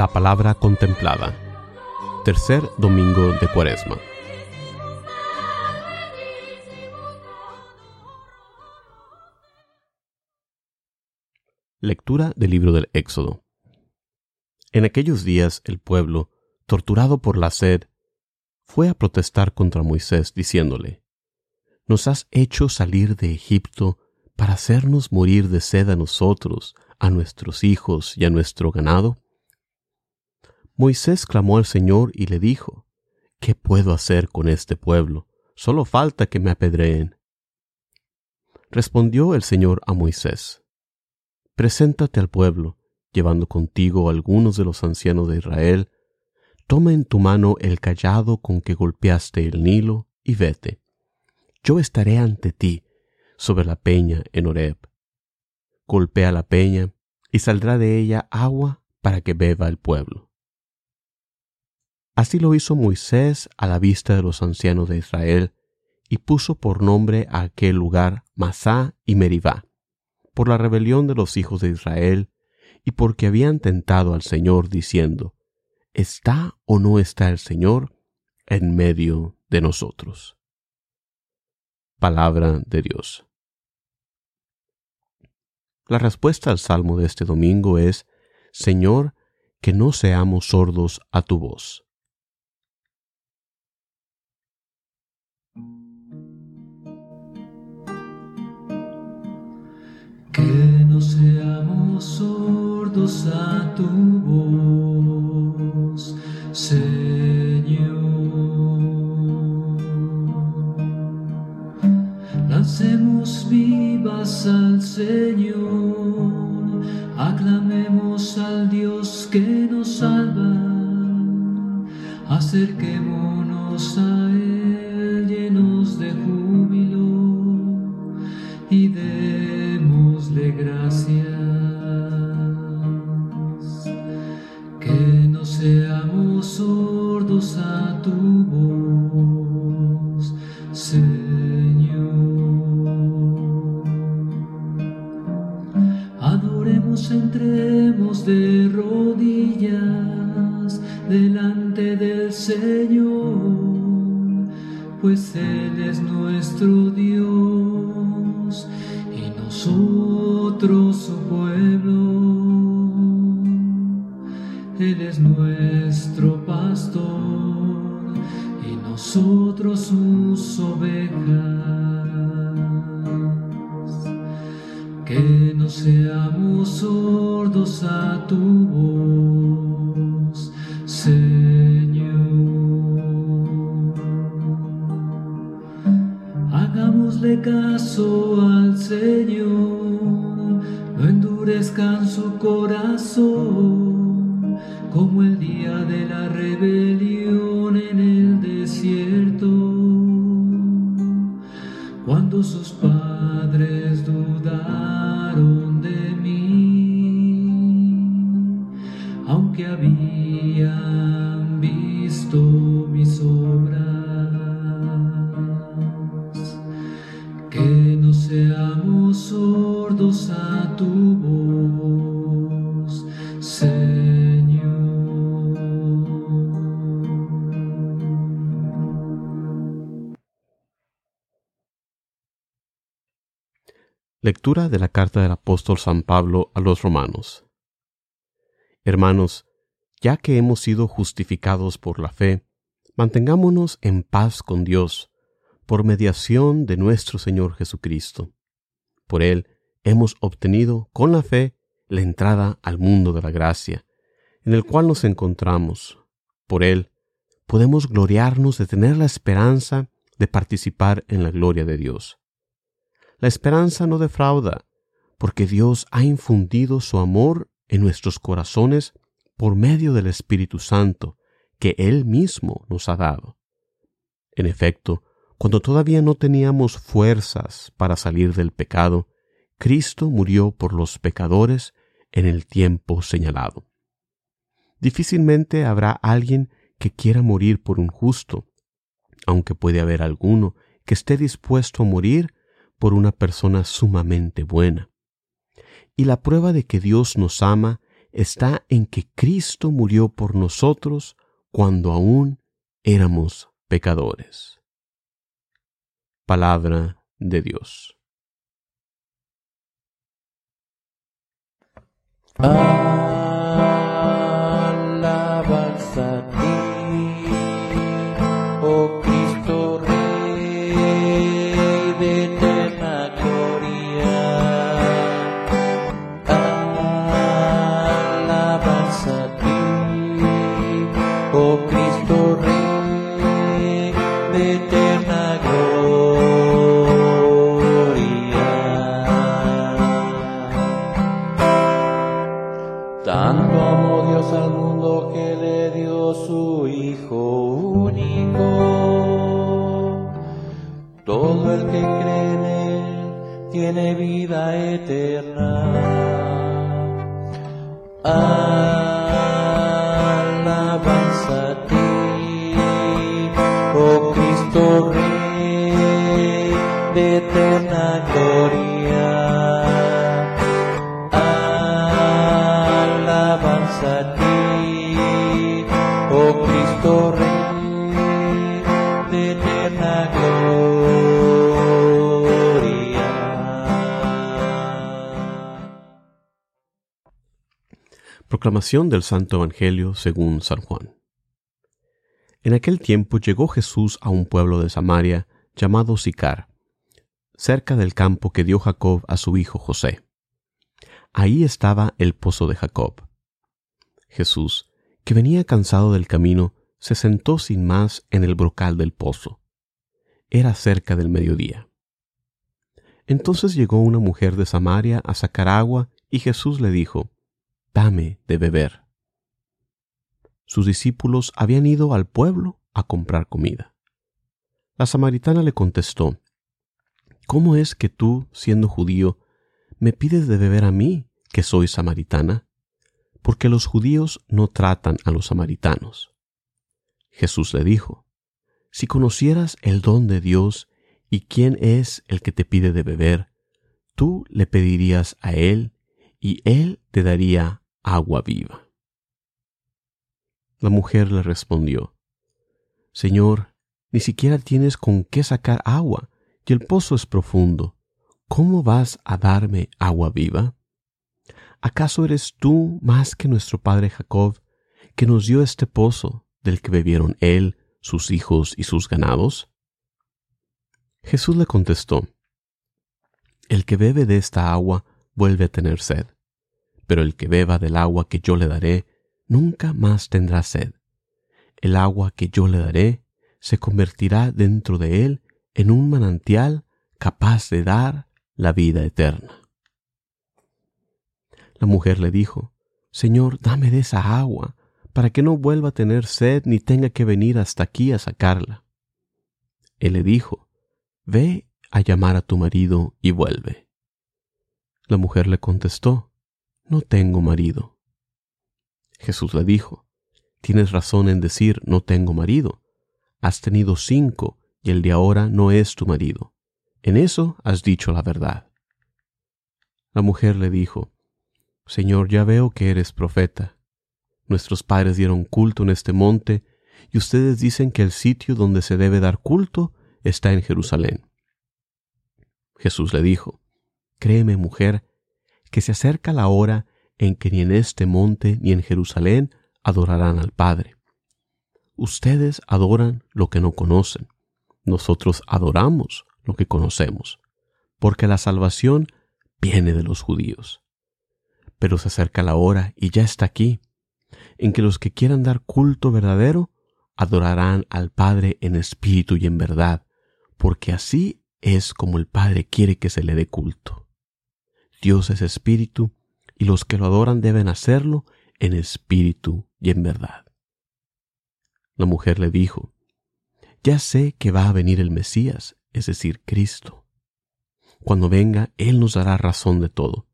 La palabra contemplada. Tercer domingo de Cuaresma. Lectura del libro del Éxodo. En aquellos días el pueblo, torturado por la sed, fue a protestar contra Moisés, diciéndole, Nos has hecho salir de Egipto para hacernos morir de sed a nosotros, a nuestros hijos y a nuestro ganado. Moisés clamó al Señor y le dijo, ¿Qué puedo hacer con este pueblo? Solo falta que me apedreen. Respondió el Señor a Moisés, Preséntate al pueblo, llevando contigo algunos de los ancianos de Israel, toma en tu mano el callado con que golpeaste el Nilo y vete. Yo estaré ante ti sobre la peña en Horeb. Golpea la peña y saldrá de ella agua para que beba el pueblo. Así lo hizo Moisés a la vista de los ancianos de Israel, y puso por nombre a aquel lugar Masá y Meribá, por la rebelión de los hijos de Israel, y porque habían tentado al Señor diciendo, ¿está o no está el Señor en medio de nosotros? Palabra de Dios. La respuesta al salmo de este domingo es, Señor, que no seamos sordos a tu voz. Que no seamos sordos a tu voz, Señor. Lancemos vivas al Señor, a tu voz, Señor. Adoremos, entremos de rodillas delante del Señor, pues Él es nuestro Que no seamos sordos a tu voz, aunque habían visto mis obras. Que no seamos sordos a tu voz, Señor. Lectura de la carta del apóstol San Pablo a los romanos. Hermanos, ya que hemos sido justificados por la fe, mantengámonos en paz con Dios, por mediación de nuestro Señor Jesucristo. Por Él hemos obtenido con la fe la entrada al mundo de la gracia, en el cual nos encontramos. Por Él podemos gloriarnos de tener la esperanza de participar en la gloria de Dios. La esperanza no defrauda, porque Dios ha infundido su amor en nuestros corazones por medio del Espíritu Santo que Él mismo nos ha dado. En efecto, cuando todavía no teníamos fuerzas para salir del pecado, Cristo murió por los pecadores en el tiempo señalado. Difícilmente habrá alguien que quiera morir por un justo, aunque puede haber alguno que esté dispuesto a morir por una persona sumamente buena. Y la prueba de que Dios nos ama está en que Cristo murió por nosotros cuando aún éramos pecadores. Palabra de Dios. Alabanza Del Santo Evangelio según San Juan. En aquel tiempo llegó Jesús a un pueblo de Samaria llamado Sicar, cerca del campo que dio Jacob a su hijo José. Ahí estaba el pozo de Jacob. Jesús, que venía cansado del camino, se sentó sin más en el brocal del pozo. Era cerca del mediodía. Entonces llegó una mujer de Samaria a sacar agua y Jesús le dijo, Dame de beber. Sus discípulos habían ido al pueblo a comprar comida. La samaritana le contestó, ¿Cómo es que tú, siendo judío, me pides de beber a mí, que soy samaritana? Porque los judíos no tratan a los samaritanos. Jesús le dijo, Si conocieras el don de Dios y quién es el que te pide de beber, tú le pedirías a él y él te daría agua viva. La mujer le respondió, Señor, ni siquiera tienes con qué sacar agua, y el pozo es profundo. ¿Cómo vas a darme agua viva? ¿Acaso eres tú más que nuestro padre Jacob, que nos dio este pozo del que bebieron él, sus hijos y sus ganados? Jesús le contestó, El que bebe de esta agua vuelve a tener sed, pero el que beba del agua que yo le daré, nunca más tendrá sed. El agua que yo le daré se convertirá dentro de él en un manantial capaz de dar la vida eterna. La mujer le dijo, Señor, dame de esa agua, para que no vuelva a tener sed ni tenga que venir hasta aquí a sacarla. Él le dijo, Ve a llamar a tu marido y vuelve. La mujer le contestó, No tengo marido. Jesús le dijo, Tienes razón en decir, No tengo marido. Has tenido cinco, y el de ahora no es tu marido. En eso has dicho la verdad. La mujer le dijo, Señor, ya veo que eres profeta. Nuestros padres dieron culto en este monte, y ustedes dicen que el sitio donde se debe dar culto está en Jerusalén. Jesús le dijo, Créeme, mujer, que se acerca la hora en que ni en este monte ni en Jerusalén adorarán al Padre. Ustedes adoran lo que no conocen. Nosotros adoramos lo que conocemos, porque la salvación viene de los judíos. Pero se acerca la hora, y ya está aquí, en que los que quieran dar culto verdadero adorarán al Padre en espíritu y en verdad, porque así es como el Padre quiere que se le dé culto. Dios es espíritu, y los que lo adoran deben hacerlo en espíritu y en verdad. La mujer le dijo, Ya sé que va a venir el Mesías, es decir, Cristo. Cuando venga, Él nos dará razón de todo.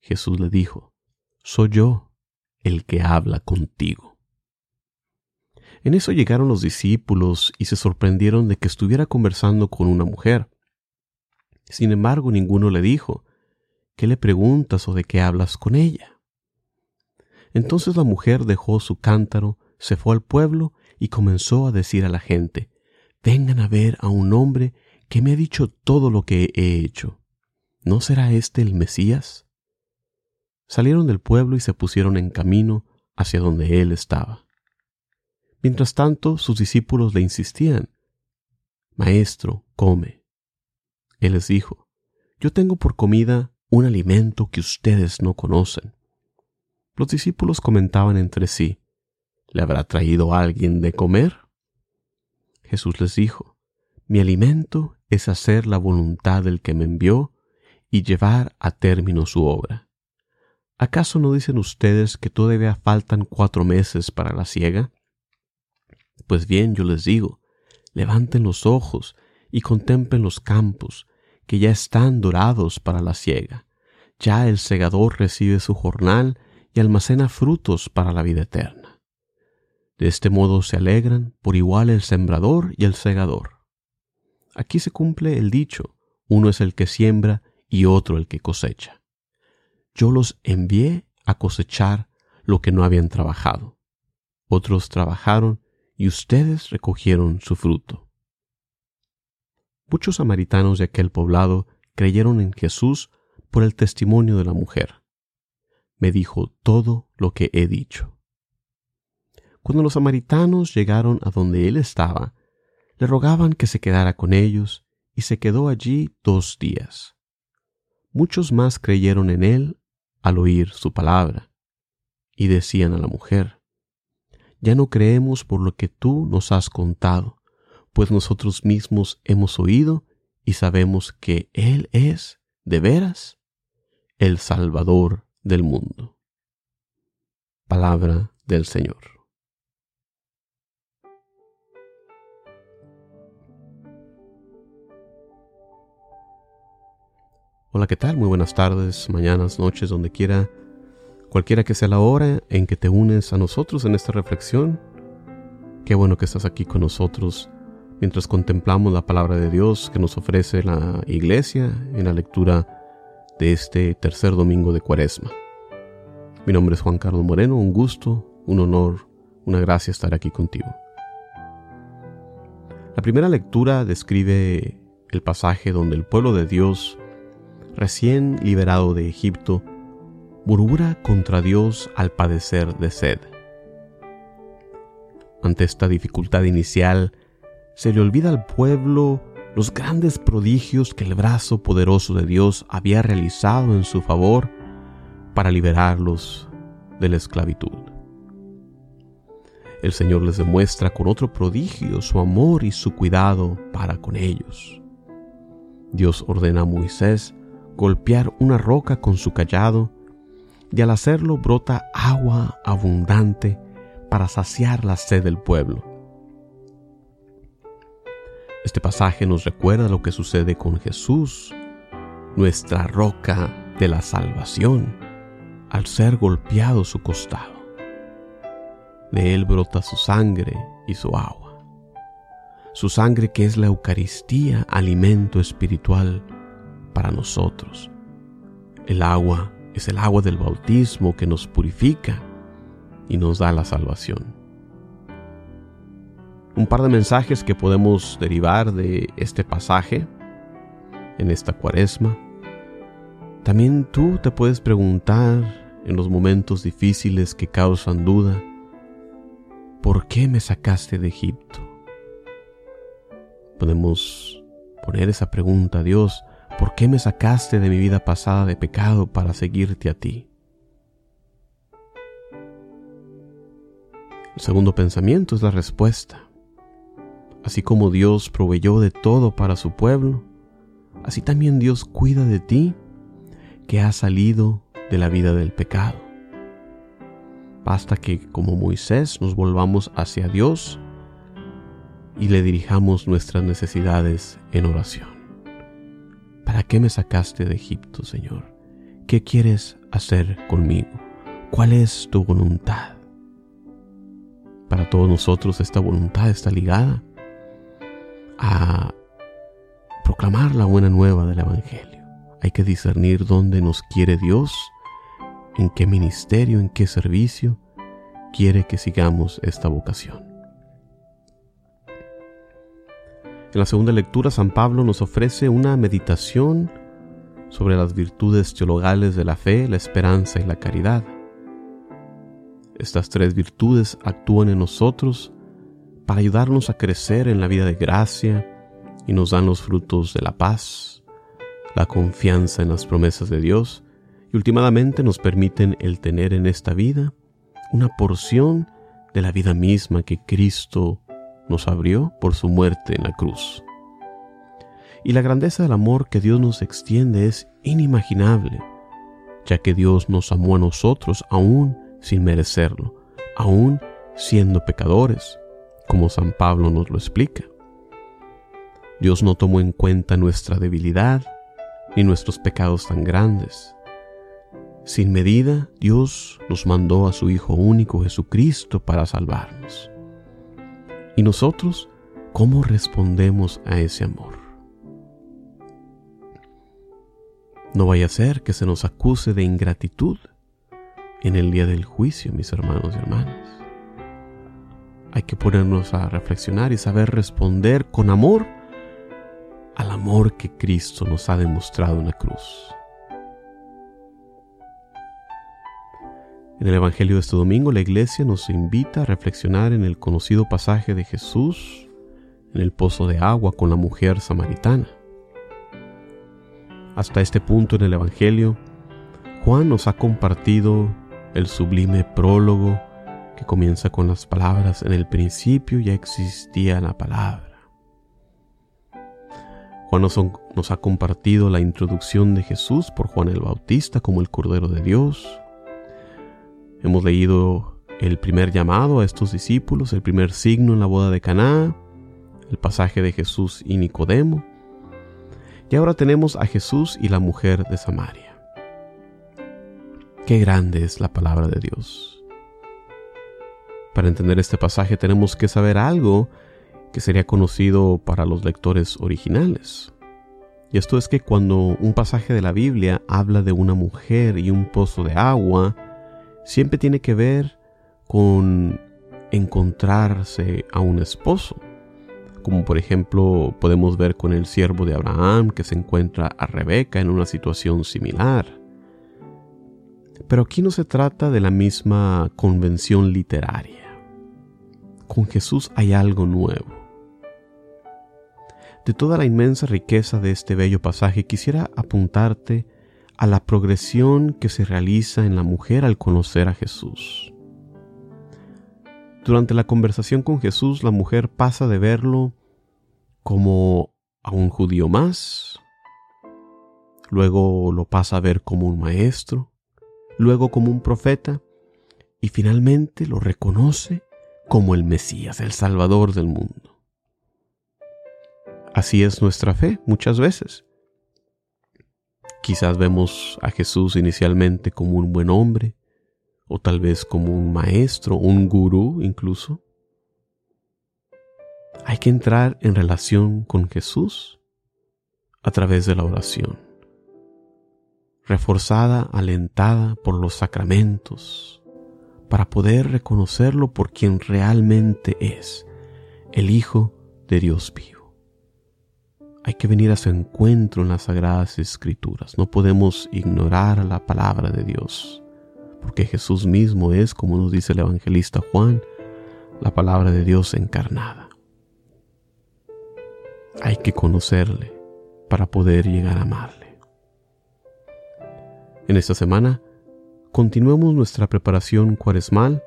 Jesús le dijo, Soy yo el que habla contigo. En eso llegaron los discípulos y se sorprendieron de que estuviera conversando con una mujer. Sin embargo, ninguno le dijo, ¿qué le preguntas o de qué hablas con ella? Entonces la mujer dejó su cántaro, se fue al pueblo y comenzó a decir a la gente, Vengan a ver a un hombre que me ha dicho todo lo que he hecho. ¿No será este el Mesías? Salieron del pueblo y se pusieron en camino hacia donde él estaba. Mientras tanto, sus discípulos le insistían, Maestro, come. Él les dijo, Yo tengo por comida un alimento que ustedes no conocen. Los discípulos comentaban entre sí, ¿le habrá traído alguien de comer? Jesús les dijo, Mi alimento es hacer la voluntad del que me envió y llevar a término su obra. ¿Acaso no dicen ustedes que todavía faltan cuatro meses para la siega? Pues bien, yo les digo, levanten los ojos y contemplen los campos, que ya están dorados para la siega. Ya el segador recibe su jornal y almacena frutos para la vida eterna. De este modo se alegran por igual el sembrador y el segador. Aquí se cumple el dicho, uno es el que siembra y otro el que cosecha. Yo los envié a cosechar lo que no habían trabajado. Otros trabajaron y ustedes recogieron su fruto. Muchos samaritanos de aquel poblado creyeron en Jesús por el testimonio de la mujer. Me dijo todo lo que he dicho. Cuando los samaritanos llegaron a donde él estaba, le rogaban que se quedara con ellos, y se quedó allí dos días. Muchos más creyeron en él al oír su palabra, y decían a la mujer, Ya no creemos por lo que tú nos has contado, pues nosotros mismos hemos oído y sabemos que Él es, de veras, el Salvador del mundo. Palabra del Señor. Hola, ¿qué tal? Muy buenas tardes, mañanas, noches, donde quiera, cualquiera que sea la hora en que te unes a nosotros en esta reflexión. Qué bueno que estás aquí con nosotros mientras contemplamos la palabra de Dios que nos ofrece la iglesia en la lectura de este tercer domingo de Cuaresma. Mi nombre es Juan Carlos Moreno, un gusto, un honor, una gracia estar aquí contigo. La primera lectura describe el pasaje donde el pueblo de Dios recién liberado de Egipto, murmura contra Dios al padecer de sed. Ante esta dificultad inicial, se le olvida al pueblo los grandes prodigios que el brazo poderoso de Dios había realizado en su favor para liberarlos de la esclavitud. El Señor les demuestra con otro prodigio su amor y su cuidado para con ellos. Dios ordena a Moisés golpear una roca con su callado y al hacerlo brota agua abundante para saciar la sed del pueblo. Este pasaje nos recuerda lo que sucede con Jesús, nuestra roca de la salvación, al ser golpeado su costado. De él brota su sangre y su agua. Su sangre que es la Eucaristía, alimento espiritual para nosotros. El agua es el agua del bautismo que nos purifica y nos da la salvación. Un par de mensajes que podemos derivar de este pasaje en esta cuaresma. También tú te puedes preguntar en los momentos difíciles que causan duda, ¿por qué me sacaste de Egipto? Podemos poner esa pregunta a Dios ¿Por qué me sacaste de mi vida pasada de pecado para seguirte a ti? El segundo pensamiento es la respuesta. Así como Dios proveyó de todo para su pueblo, así también Dios cuida de ti que has salido de la vida del pecado. Basta que como Moisés nos volvamos hacia Dios y le dirijamos nuestras necesidades en oración. ¿Para qué me sacaste de Egipto, Señor? ¿Qué quieres hacer conmigo? ¿Cuál es tu voluntad? Para todos nosotros esta voluntad está ligada a proclamar la buena nueva del Evangelio. Hay que discernir dónde nos quiere Dios en qué ministerio, en qué servicio quiere que sigamos esta vocación. En la segunda lectura, San Pablo nos ofrece una meditación sobre las virtudes teologales de la fe, la esperanza y la caridad. Estas tres virtudes actúan en nosotros para ayudarnos a crecer en la vida de gracia y nos dan los frutos de la paz, la confianza en las promesas de Dios y últimamente nos permiten el tener en esta vida una porción de la vida misma que Cristo nos abrió por su muerte en la cruz. Y la grandeza del amor que Dios nos extiende es inimaginable, ya que Dios nos amó a nosotros aún sin merecerlo, aún siendo pecadores, como San Pablo nos lo explica. Dios no tomó en cuenta nuestra debilidad ni nuestros pecados tan grandes. Sin medida, Dios nos mandó a su Hijo único Jesucristo para salvarnos. ¿Y nosotros cómo respondemos a ese amor? No vaya a ser que se nos acuse de ingratitud en el día del juicio, mis hermanos y hermanas. Hay que ponernos a reflexionar y saber responder con amor al amor que Cristo nos ha demostrado en la cruz. En el Evangelio de este domingo la iglesia nos invita a reflexionar en el conocido pasaje de Jesús en el pozo de agua con la mujer samaritana. Hasta este punto en el Evangelio, Juan nos ha compartido el sublime prólogo que comienza con las palabras, en el principio ya existía la palabra. Juan nos, ha compartido la introducción de Jesús por Juan el Bautista como el Cordero de Dios. Hemos leído el primer llamado a estos discípulos, el primer signo en la boda de Caná, el pasaje de Jesús y Nicodemo. Y ahora tenemos a Jesús y la mujer de Samaria. Qué grande es la palabra de Dios. Para entender este pasaje tenemos que saber algo que sería conocido para los lectores originales. Y esto es que cuando un pasaje de la Biblia habla de una mujer y un pozo de agua, siempre tiene que ver con encontrarse a un esposo como por ejemplo podemos ver con el siervo de Abraham que se encuentra a Rebeca en una situación similar. Pero aquí no se trata de la misma convención literaria. Con Jesús hay algo nuevo. De toda la inmensa riqueza de este bello pasaje quisiera apuntarte a la progresión que se realiza en la mujer al conocer a Jesús. Durante la conversación con Jesús, la mujer pasa de verlo como a un judío más, luego lo pasa a ver como un maestro, luego como un profeta y finalmente lo reconoce como el Mesías, el Salvador del mundo. Así es nuestra fe muchas veces. Quizás vemos a Jesús inicialmente como un buen hombre, o tal vez como un maestro, un gurú incluso. Hay que entrar en relación con Jesús a través de la oración, reforzada, alentada por los sacramentos, para poder reconocerlo por quien realmente es, el Hijo de Dios vivo. Hay que venir a su encuentro en las sagradas escrituras. No podemos ignorar la palabra de Dios porque Jesús mismo es, como nos dice el evangelista Juan, la palabra de Dios encarnada. Hay que conocerle para poder llegar a amarle. En esta semana, continuemos nuestra preparación cuaresmal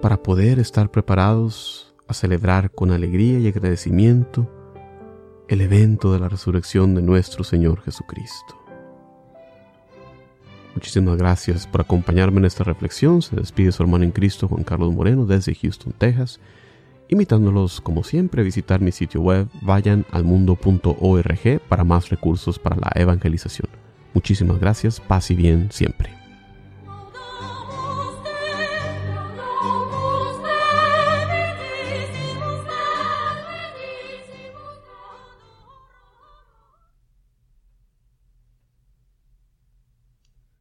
para poder estar preparados a celebrar con alegría y agradecimiento el evento de la resurrección de nuestro Señor Jesucristo. Muchísimas gracias por acompañarme en esta reflexión. Se despide su hermano en Cristo, Juan Carlos Moreno, desde Houston, Texas. Invitándolos, como siempre, a visitar mi sitio web vayanalmundo.org para más recursos para la evangelización. Muchísimas gracias, paz y bien siempre.